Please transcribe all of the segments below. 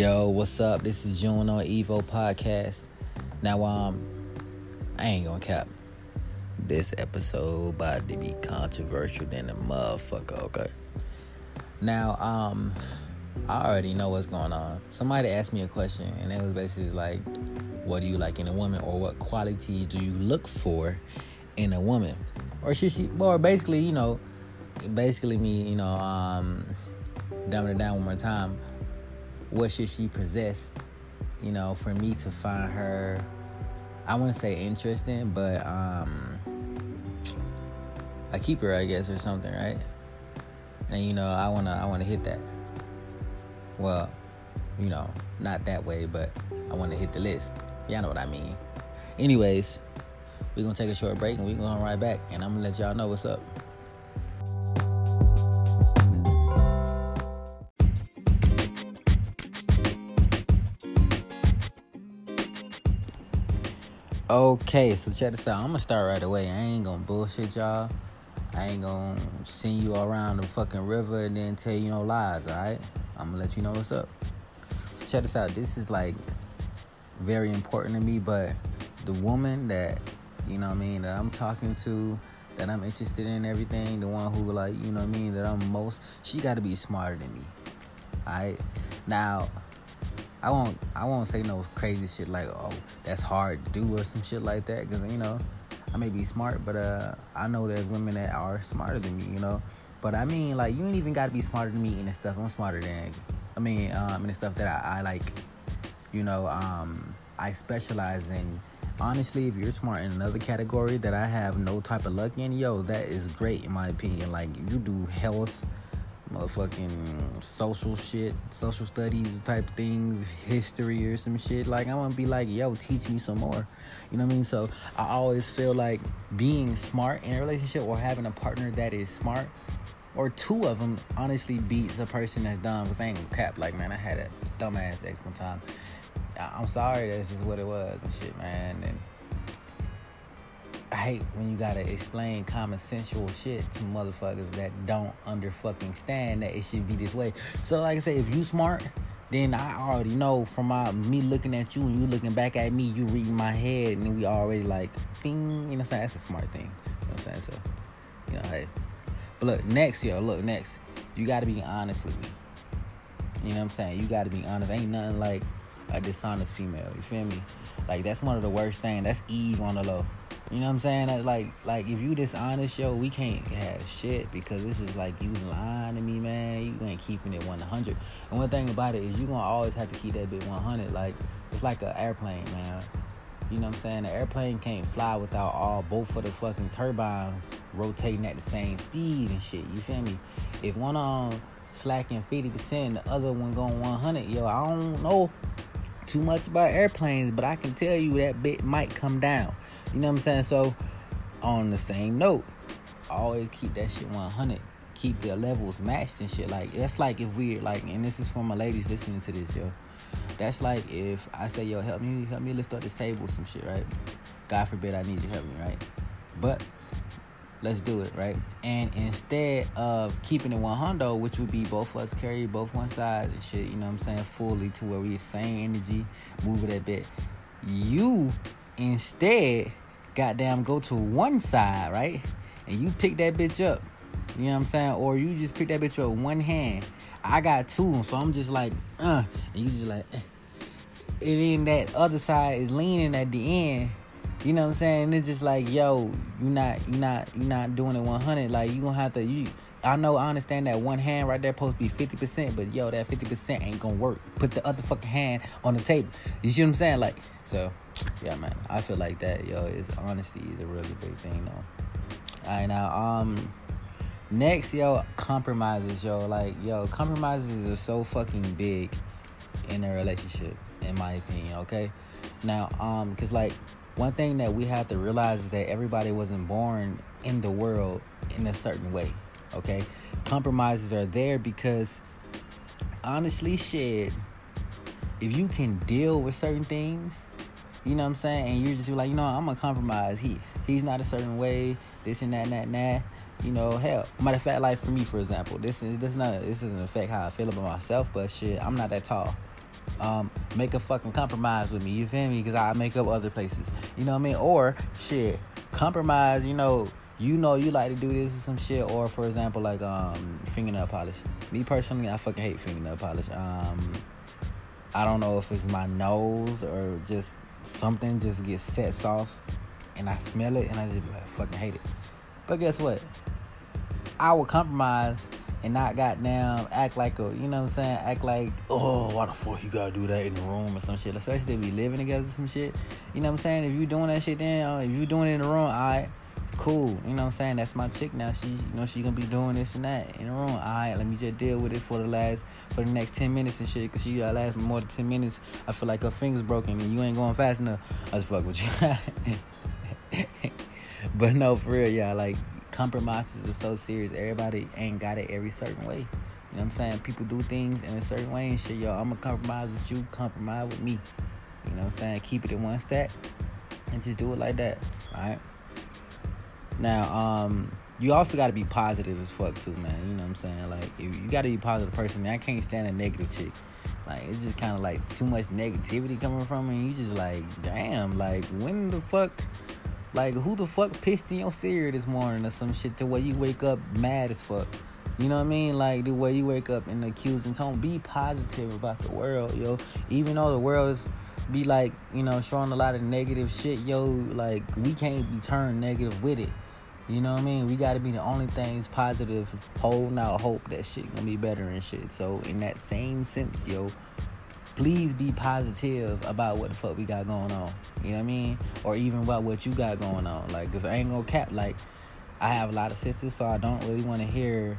Yo, what's up? This is June on Evo Podcast. Now, um, I ain't gonna cap. This episode about to be controversial than a motherfucker, okay? Now, um, I already know what's going on. Somebody asked me a question, and it was basically like, what do you like in a woman, or what qualities do you look for in a woman? Or should she, or basically, you know, basically me, you know, um, dumbing it down one more time what should she possess, you know, for me to find her I wouldn't say interesting, but um a keeper I guess or something, right? And you know, I wanna I wanna hit that. Well, you know, not that way, but I wanna hit the list. Y'all know what I mean. Anyways, we're gonna take a short break and we're gonna right back and I'm gonna let y'all know what's up. Okay, so check this out. I'm gonna start right away. I ain't gonna bullshit y'all. I ain't gonna send you around the fucking river and then tell you no lies, alright? I'm gonna let you know what's up. So check this out. This is like very important to me, but the woman that, you know what I mean, that I'm talking to, that I'm interested in everything, the one who like, you know what I mean, that I'm most, she gotta be smarter than me. Alright? Now, I won't I won't say no crazy shit like oh that's hard to do or some shit like that because you know I may be smart but uh I know there's women that are smarter than me you know? But I mean like you ain't even got to be smarter than me in the stuff. I'm smarter than I mean um in the stuff that I, I like you know um I specialize in. Honestly if you're smart in another category that I have no type of luck in yo that is great in my opinion. Like you do health motherfucking social shit, social studies type things, history or some shit. Like I want to be like, yo, teach me some more. You know what I mean? So I always feel like being smart in a relationship or having a partner that is smart, or two of them, honestly beats a person that's dumb. Cause I ain't cap. Like man, I had a dumbass ex one time. I'm sorry, that's just what it was and shit, man. And I hate when you gotta explain common sensual shit to motherfuckers that don't under fucking stand that it should be this way. So like I say, if you smart, then I already know from my me looking at you and you looking back at me, you reading my head, and we already like, bing, you know what I'm saying? That's a smart thing. You know what I'm saying? So, you know, hey. But look, next, yo, look, next, you gotta be honest with me. You know what I'm saying? You gotta be honest. Ain't nothing like a dishonest female. You feel me? Like that's one of the worst things. That's Eve on the low. You know what I'm saying? Like, like if you dishonest, yo, we can't have shit because this is like you lying to me, man. You ain't keeping it 100. And one thing about it is you gonna always have to keep that bit 100. Like it's like an airplane, man. You know what I'm saying? The airplane can't fly without all both of the fucking turbines rotating at the same speed and shit. You feel me? If one on slacking 50%, the other one going 100, yo, I don't know too much about airplanes, but I can tell you that bit might come down. You know what I'm saying? So, on the same note, always keep that shit 100. Keep the levels matched and shit. Like that's like if we're like, and this is for my ladies listening to this, yo. That's like if I say, yo, help me, help me lift up this table, some shit, right? God forbid I need you help me, right? But let's do it, right? And instead of keeping it 100, which would be both of us carry both one side and shit, you know what I'm saying, fully to where we same energy, move it a bit. You instead goddamn go to one side, right? And you pick that bitch up. You know what I'm saying? Or you just pick that bitch up with one hand. I got two, so I'm just like, uh, and you just like, eh. and then that other side is leaning at the end. You know what I'm saying? It's just like, yo, you're not, you're not, you're not doing it 100. Like you gonna have to, you. I know, I understand that one hand right there supposed to be 50%, but yo, that 50% ain't gonna work. Put the other fucking hand on the table. You see what I'm saying? Like, so, yeah, man. I feel like that, yo, is honesty is a really big thing, though. Alright, now, um, next, yo, compromises, yo. Like, yo, compromises are so fucking big in a relationship, in my opinion, okay? Now, um, cause like, one thing that we have to realize is that everybody wasn't born in the world in a certain way, okay? Compromises are there because, honestly, shit, if you can deal with certain things, you know what I'm saying? And you're just like, you know, I'm gonna compromise. He he's not a certain way, this and that and that and that. You know, hell. Matter of fact, like for me, for example, this is this is not this doesn't affect how I feel about myself, but shit, I'm not that tall. um, make a fucking compromise with me. You feel me? Because I make up other places. You know what I mean? Or shit, compromise. You know, you know you like to do this or some shit. Or for example, like um, fingernail polish. Me personally, I fucking hate fingernail polish. Um, I don't know if it's my nose or just something just gets sets off, and I smell it and I just like, fucking hate it. But guess what? I will compromise and not goddamn act like a, you know what I'm saying? Act like, oh, why the fuck you gotta do that in the room or some shit. Especially if we living together, some shit. You know what I'm saying? If you doing that shit, then uh, if you doing it in the room, alright, cool. You know what I'm saying? That's my chick now. She, you know, she gonna be doing this and that in the room. Alright, let me just deal with it for the last, for the next 10 minutes and shit. Cause she gotta last more than 10 minutes. I feel like her finger's broken and you ain't going fast enough. I just fuck with you. but no, for real, yeah, like compromises are so serious. Everybody ain't got it every certain way. You know what I'm saying? People do things in a certain way and shit. Yo, I'm gonna compromise with you, compromise with me. You know what I'm saying? Keep it in one stack and just do it like that. Alright? Now, um, you also gotta be positive as fuck too, man. You know what I'm saying? Like you gotta be a positive person, man. I can't stand a negative chick. Like it's just kinda like too much negativity coming from me. You just like, damn, like when the fuck like, who the fuck pissed in your cereal this morning or some shit to where you wake up mad as fuck? You know what I mean? Like the way you wake up in the accusing tone. Be positive about the world, yo. Even though the world is be like, you know, showing a lot of negative shit, yo, like we can't be turned negative with it. You know what I mean? We gotta be the only things positive, holding out hope that shit gonna be better and shit. So in that same sense, yo, please be positive about what the fuck we got going on. You know what I mean? Or even about what you got going on. Like, cause I ain't gonna cap. Like, I have a lot of sisters, so I don't really want to hear,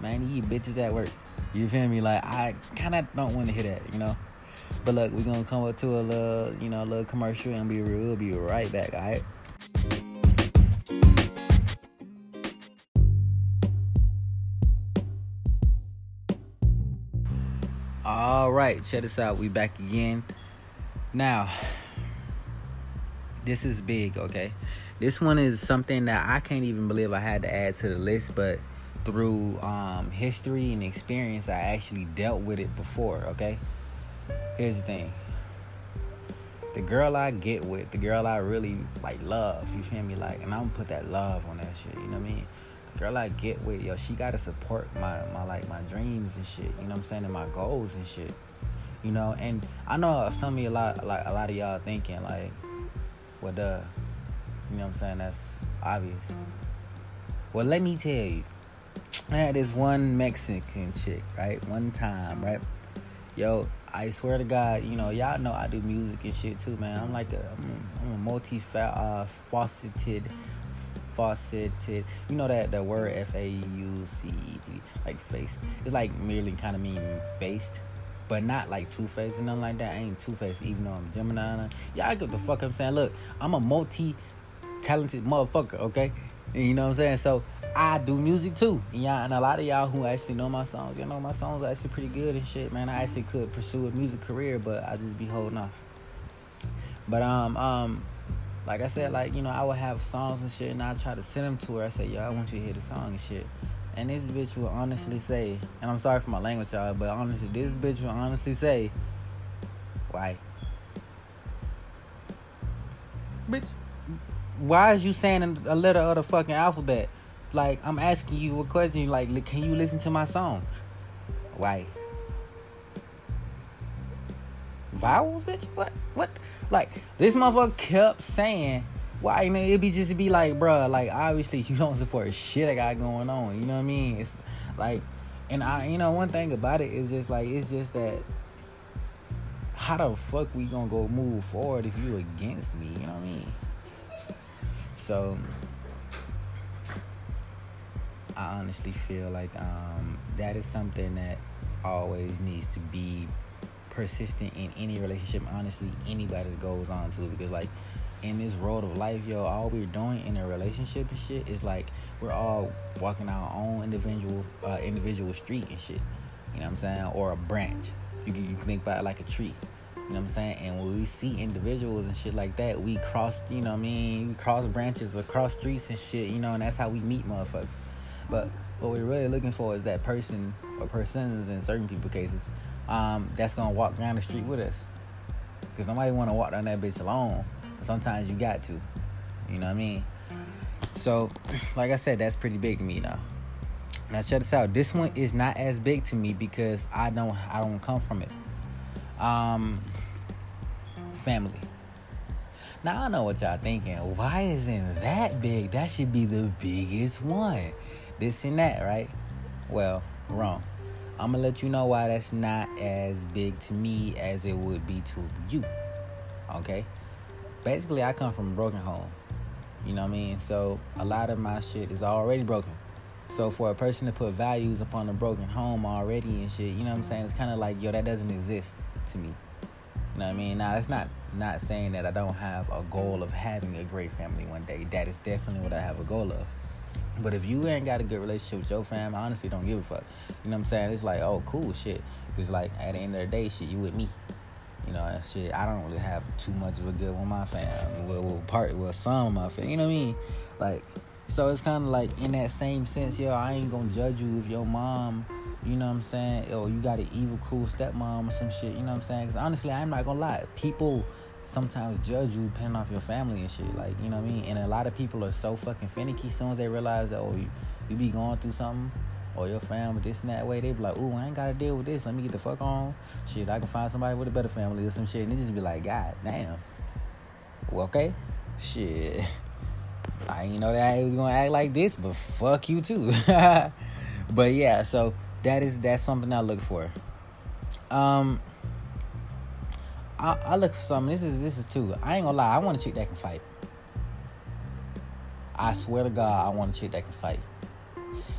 man, you bitches at work. You feel me? Like, I kind of don't want to hear that, you know? But look, we're gonna come up to a little, you know, a little commercial and be we'll be right back, alright? All right, check this out. We back again. Now, this is big, okay? This one is something that I can't even believe I had to add to the list, but through um, history and experience, I actually dealt with it before, okay? Here's the thing. The girl I get with, the girl I really like love, you feel me? Like, and I'm gonna put that love on that shit, you know what I mean? Girl I get with, yo, she gotta support my my like my dreams and shit. You know what I'm saying? And my goals and shit. You know, and I know some of you a lot like a lot of y'all thinking like, well duh. You know what I'm saying? That's obvious. Well let me tell you. I had this one Mexican chick, right? One time, right? Yo, I swear to God, you know, y'all know I do music and shit too, man. I'm like a, I'm, I'm a multi-faceted uh, faceted. You know that the word F A U C E T, like faced. It's like merely kind of mean faced, but not like two faced and nothing like that. I ain't two faced, even though I'm Gemini. Yeah, I get the fuck I'm saying. Look, I'm a multi talented motherfucker. Okay, you know what I'm saying. So I do music too. Y'all, and a lot of y'all who actually know my songs, you know my songs are actually pretty good and shit, man. I actually could pursue a music career, but I just be holding off. But um um like I said, like, you know, I would have songs and shit and I'd try to send them to her. I say, yo, I want you to hear the song and shit. And this bitch will honestly say, and I'm sorry for my language, y'all, but honestly, this bitch will honestly say, why? Bitch, why is you saying a letter of the fucking alphabet? Like, I'm asking you a question, like, can you listen to my song? Why? vowels, bitch? What? Like this motherfucker kept saying, why? Well, it'd be just be like, bruh, like obviously you don't support shit I got going on. You know what I mean? It's like, and I, you know, one thing about it is just like it's just that. How the fuck we gonna go move forward if you against me? You know what I mean? So I honestly feel like um, that is something that always needs to be persistent in any relationship honestly anybody's goes on to because like in this road of life yo all we're doing in a relationship and shit is like we're all walking our own individual uh, individual street and shit you know what i'm saying or a branch you can, you can think about it like a tree you know what I'm saying? And when we see individuals and shit like that, we cross, you know what I mean? We cross branches across streets and shit, you know, and that's how we meet motherfuckers. But what we're really looking for is that person or persons in certain people cases um, that's gonna walk down the street with us. Because nobody wanna walk down that bitch alone. Sometimes you got to. You know what I mean? So, like I said, that's pretty big to me now. Now check this out. This one is not as big to me because I don't I don't come from it. Um family. Now I know what y'all thinking. Why isn't that big? That should be the biggest one. This and that, right? Well, wrong. I'm gonna let you know why that's not as big to me as it would be to you. Okay? Basically, I come from a broken home. You know what I mean? So a lot of my shit is already broken. So for a person to put values upon a broken home already and shit, you know what I'm saying? It's kind of like, yo, that doesn't exist to me. You know what I mean? Now, that's not not saying that I don't have a goal of having a great family one day. That is definitely what I have a goal of. But if you ain't got a good relationship with your fam, I honestly don't give a fuck. You know what I'm saying? It's like, oh, cool, shit. Because, like, at the end of the day, shit, you with me. You know, shit, I don't really have too much of a good with my fam. Well, well part, well, some of my fam. You know what I mean? Like, so it's kind of like in that same sense, yo, I ain't gonna judge you if your mom you know what I'm saying? Or you got an evil, cruel stepmom or some shit. You know what I'm saying? Because honestly, I'm not gonna lie. People sometimes judge you depending off your family and shit. Like, you know what I mean? And a lot of people are so fucking finicky. As soon as they realize that, oh, you, you be going through something, or your family this and that way, they be like, ooh, I ain't gotta deal with this. Let me get the fuck on. Shit, I can find somebody with a better family or some shit. And they just be like, God damn. Well, okay. Shit. I didn't know that I was gonna act like this, but fuck you too. but yeah, so that is that's something I look for. Um, I, I look for something. This is this is too. I ain't gonna lie. I want a chick that can fight. I swear to God, I want a chick that can fight.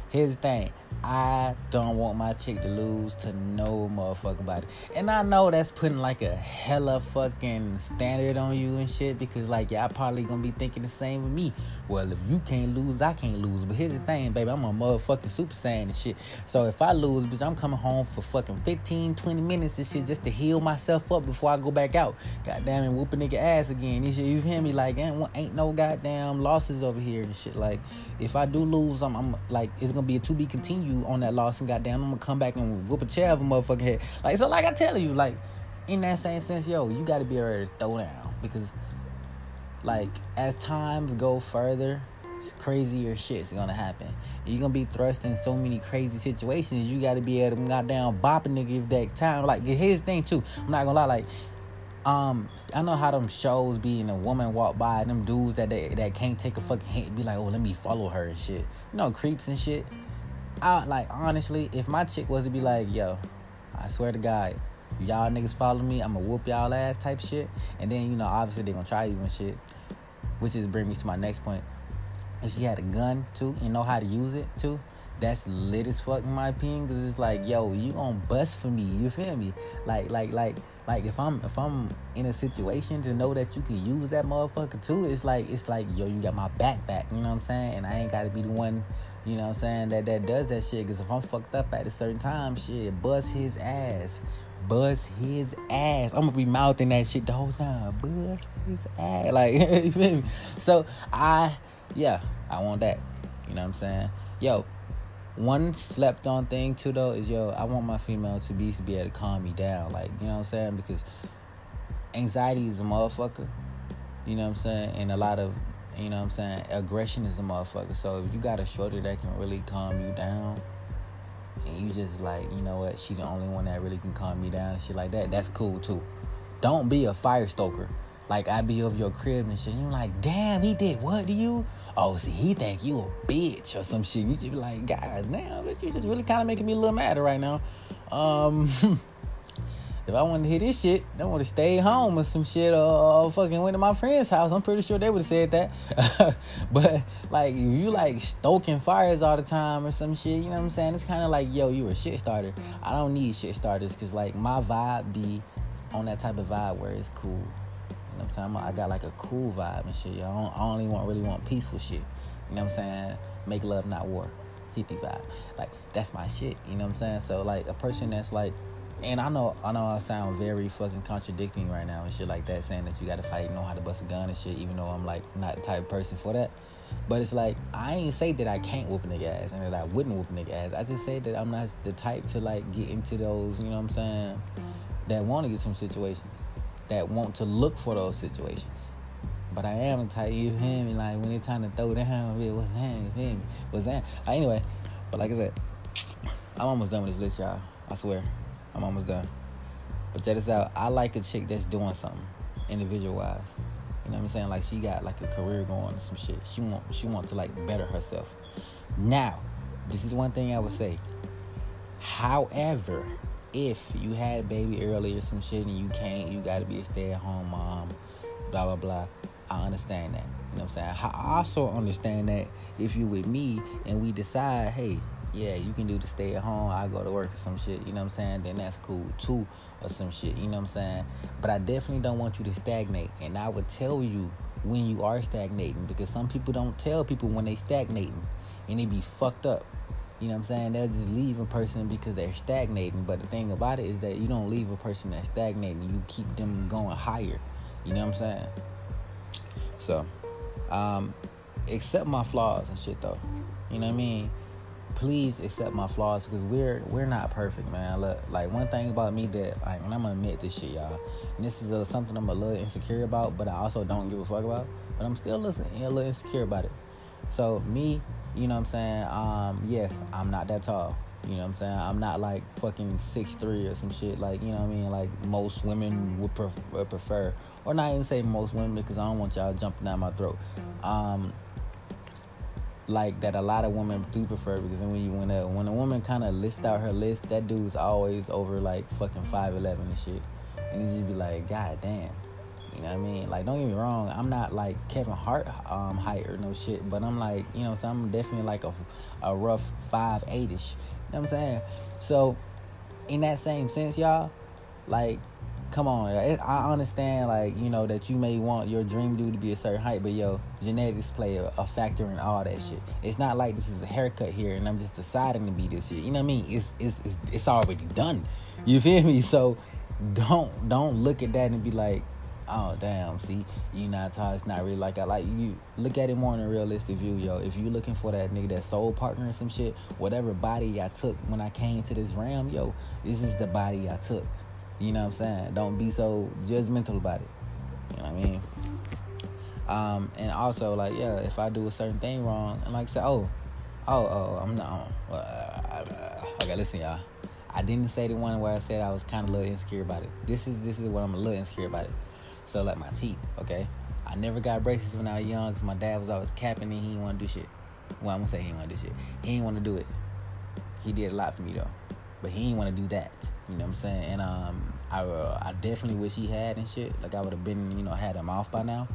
Here's the thing. I don't want my chick to lose to no motherfucking body. And I know that's putting like a hella fucking standard on you and shit because like y'all probably gonna be thinking the same with me. Well, if you can't lose, I can't lose. But here's the thing, baby, I'm a motherfucking super saiyan and shit. So if I lose, bitch, I'm coming home for fucking 15, 20 minutes and shit just to heal myself up before I go back out. Goddamn it, whoop a nigga ass again. You, you hear me? Like, ain't, ain't no goddamn losses over here and shit. Like, if I do lose, I'm, I'm like, it's gonna be a to be continued you on that loss and goddamn, I'm gonna come back and whoop a chair of a motherfucking head. Like so, like I tell you, like in that same sense, yo, you got to be ready to throw down because, like, as times go further, crazier shit's gonna happen. You're gonna be thrust in so many crazy situations. You gotta be able to goddamn bop a nigga if that time. Like here's the thing too. I'm not gonna lie. Like um, I know how them shows be and a woman walk by them dudes that they, that can't take a fucking hint be like, oh, let me follow her and shit. You know, creeps and shit. I like honestly, if my chick was to be like, yo, I swear to God, y'all niggas follow me, I'ma whoop y'all ass type shit. And then, you know, obviously they gonna try you and shit. Which is bring me to my next point. If she had a gun too and know how to use it too, that's lit as fuck in my opinion. Cause it's like, yo, you gonna bust for me. You feel me? Like, like, like, like if I'm if I'm in a situation to know that you can use that motherfucker too, it's like it's like, yo, you got my back back. You know what I'm saying? And I ain't gotta be the one you know what I'm saying? That that does that shit. Cause if I'm fucked up at a certain time, shit, bust his ass. Bust his ass. I'm gonna be mouthing that shit the whole time. Bust his ass. Like, you feel me? So I, yeah, I want that. You know what I'm saying? Yo, one slept on thing too though is yo, I want my female to be to be able to calm me down. Like, you know what I'm saying? Because anxiety is a motherfucker. You know what I'm saying? And a lot of you know what I'm saying? Aggression is a motherfucker. So if you got a shorty that can really calm you down, and you just like, you know what, she the only one that really can calm me down and shit like that, that's cool too. Don't be a fire stoker. Like I be over your crib and shit. You like, damn, he did what to you? Oh, see, he think you a bitch or some shit. You just be like, God damn, bitch, you just really kind of making me a little mad right now. Um, if I wanted to hear this shit, I would have stayed home or some shit or, or fucking went to my friend's house. I'm pretty sure they would have said that. but like if you like stoking fires all the time or some shit, you know what I'm saying? It's kind of like, yo, you a shit starter. Mm-hmm. I don't need shit starters because like my vibe be on that type of vibe where it's cool. You know what I'm saying? I got like a cool vibe and shit. I, don't, I only want really want peaceful shit. You know what I'm saying? Make love, not war. Hippie vibe. Like that's my shit. You know what I'm saying? So like a person that's like and I know I know I sound very fucking contradicting right now and shit like that, saying that you gotta fight, know how to bust a gun and shit, even though I'm like not the type of person for that. But it's like I ain't say that I can't whoop a nigga ass and that I wouldn't whoop a nigga ass. I just say that I'm not the type to like get into those, you know what I'm saying, that want to get some situations, that want to look for those situations. But I am the type, you feel me? Like when it's time to throw down, that? You feel me? What's that? Anyway, but like I said, I'm almost done with this list, y'all. I swear, I'm almost done. But check this out. I like a chick that's doing something, individual wise. You know what I'm saying? Like she got like a career going or some shit. She want she want to like better herself. Now, this is one thing I would say. However, if you had a baby early or some shit and you can't, you gotta be a stay-at-home mom, blah blah blah. I understand that. You know what I'm saying? I also understand that if you with me and we decide, hey, yeah, you can do the stay at home, I go to work or some shit, you know what I'm saying? Then that's cool too, or some shit, you know what I'm saying? But I definitely don't want you to stagnate. And I would tell you when you are stagnating because some people don't tell people when they stagnating and they be fucked up. You know what I'm saying? They'll just leave a person because they're stagnating. But the thing about it is that you don't leave a person that's stagnating. You keep them going higher. You know what I'm saying? So, um, accept my flaws and shit though. You know what I mean? Please accept my flaws because we're we're not perfect, man. Look, like one thing about me that like, and I'm gonna admit this shit, y'all. And this is something I'm a little insecure about, but I also don't give a fuck about. But I'm still listening, a little insecure about it. So me, you know what I'm saying? Um, yes, I'm not that tall. You know what I'm saying? I'm not like fucking six three or some shit like you know what I mean. Like most women would, would prefer, or not even say most women because I don't want y'all jumping down my throat. Um, like that a lot of women do prefer because when you when a when a woman kind of lists out her list, that dude's always over like fucking five eleven and shit, and you just be like, God damn, you know what I mean? Like, don't get me wrong, I'm not like Kevin Hart um height or no shit, but I'm like, you know, so I'm definitely like a a rough five eight ish. You know what I'm saying? So, in that same sense, y'all, like come on, I understand like you know that you may want your dream dude to be a certain height, but yo, genetics play a, a, factor in all that shit. It's not like this is a haircut here and I'm just deciding to be this shit. You know what I mean? It's it's it's, it's already done. You feel me? So don't don't look at that and be like, oh damn, see, you not tall. It's not really like I like you. Look at it more in a realistic view, yo. If you looking for that nigga, that soul partner or some shit, whatever body I took when I came to this realm, yo, this is the body I took. You know what I'm saying? Don't be so judgmental about it. You know what I mean? Um, and also like yeah, if I do a certain thing wrong, and like say oh, oh oh I'm not. Uh, okay, listen y'all. I didn't say the one where I said I was kind of a little insecure about it. This is this is what I'm a little insecure about it. So like my teeth, okay. I never got braces when I was young because my dad was always capping and he didn't want to do shit. Well, I'm gonna say he didn't want to do shit. He didn't want to do it. He did a lot for me though, but he didn't want to do that. You know what I'm saying? And um, I uh, I definitely wish he had and shit. Like I would have been, you know, had him off by now.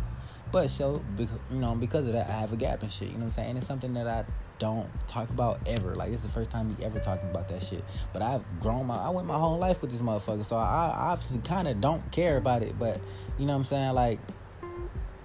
But so, you know, because of that, I have a gap and shit. You know what I'm saying? And it's something that I don't talk about ever. Like is the first time you ever talking about that shit. But I've grown my, I went my whole life with this motherfucker, so I, I obviously kind of don't care about it. But you know what I'm saying? Like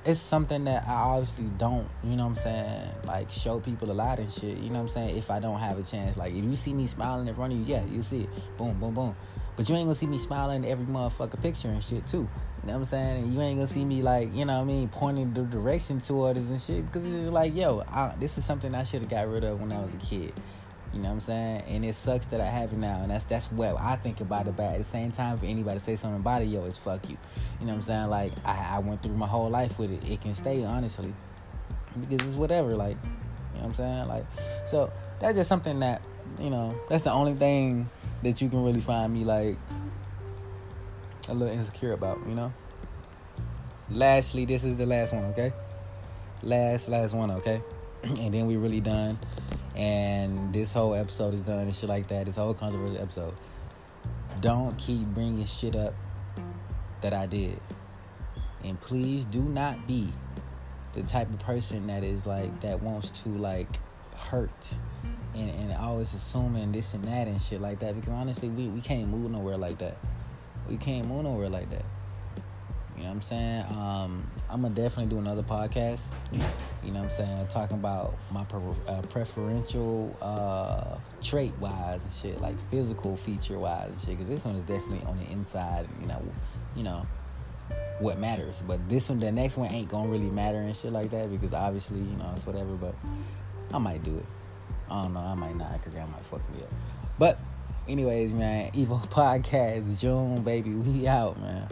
it's something that I obviously don't, you know what I'm saying, like show people a lot and shit. You know what I'm saying? If I don't have a chance, like if you see me smiling in front of you, yeah, you see it. Boom, boom, boom. But you ain't gonna see me smiling every motherfucker picture and shit too. You know what I'm saying? And you ain't gonna see me like, you know what I mean, pointing the direction towards and shit. Because it's just like, yo, I, this is something I should have got rid of when I was a kid. You know what I'm saying? And it sucks that I have it now. And that's that's what I think about it. But at the same time, for anybody to say something about it, yo, it's fuck you. You know what I'm saying? Like, I, I went through my whole life with it. It can stay, honestly. Because it's whatever. Like, you know what I'm saying? Like, so that's just something that, you know, that's the only thing that you can really find me, like, a little insecure about, you know? Lastly, this is the last one, okay? Last, last one, okay? and then we really done and this whole episode is done and shit like that. This whole controversial episode. Don't keep bringing shit up that I did, and please do not be the type of person that is like that wants to like hurt and, and always assuming this and that and shit like that. Because honestly, we, we can't move nowhere like that. We can't move nowhere like that. You know what I'm saying? Um, I'm gonna definitely do another podcast. You know what I'm saying? Talking about my uh, preferential uh, trait wise and shit, like physical feature wise and shit. Because this one is definitely on the inside. You know, you know, what matters. But this one, the next one ain't gonna really matter and shit like that because obviously, you know, it's whatever. But I might do it. I don't know. I might not because that might fuck me up. But anyways, man, Evil Podcast, June, baby, we out, man.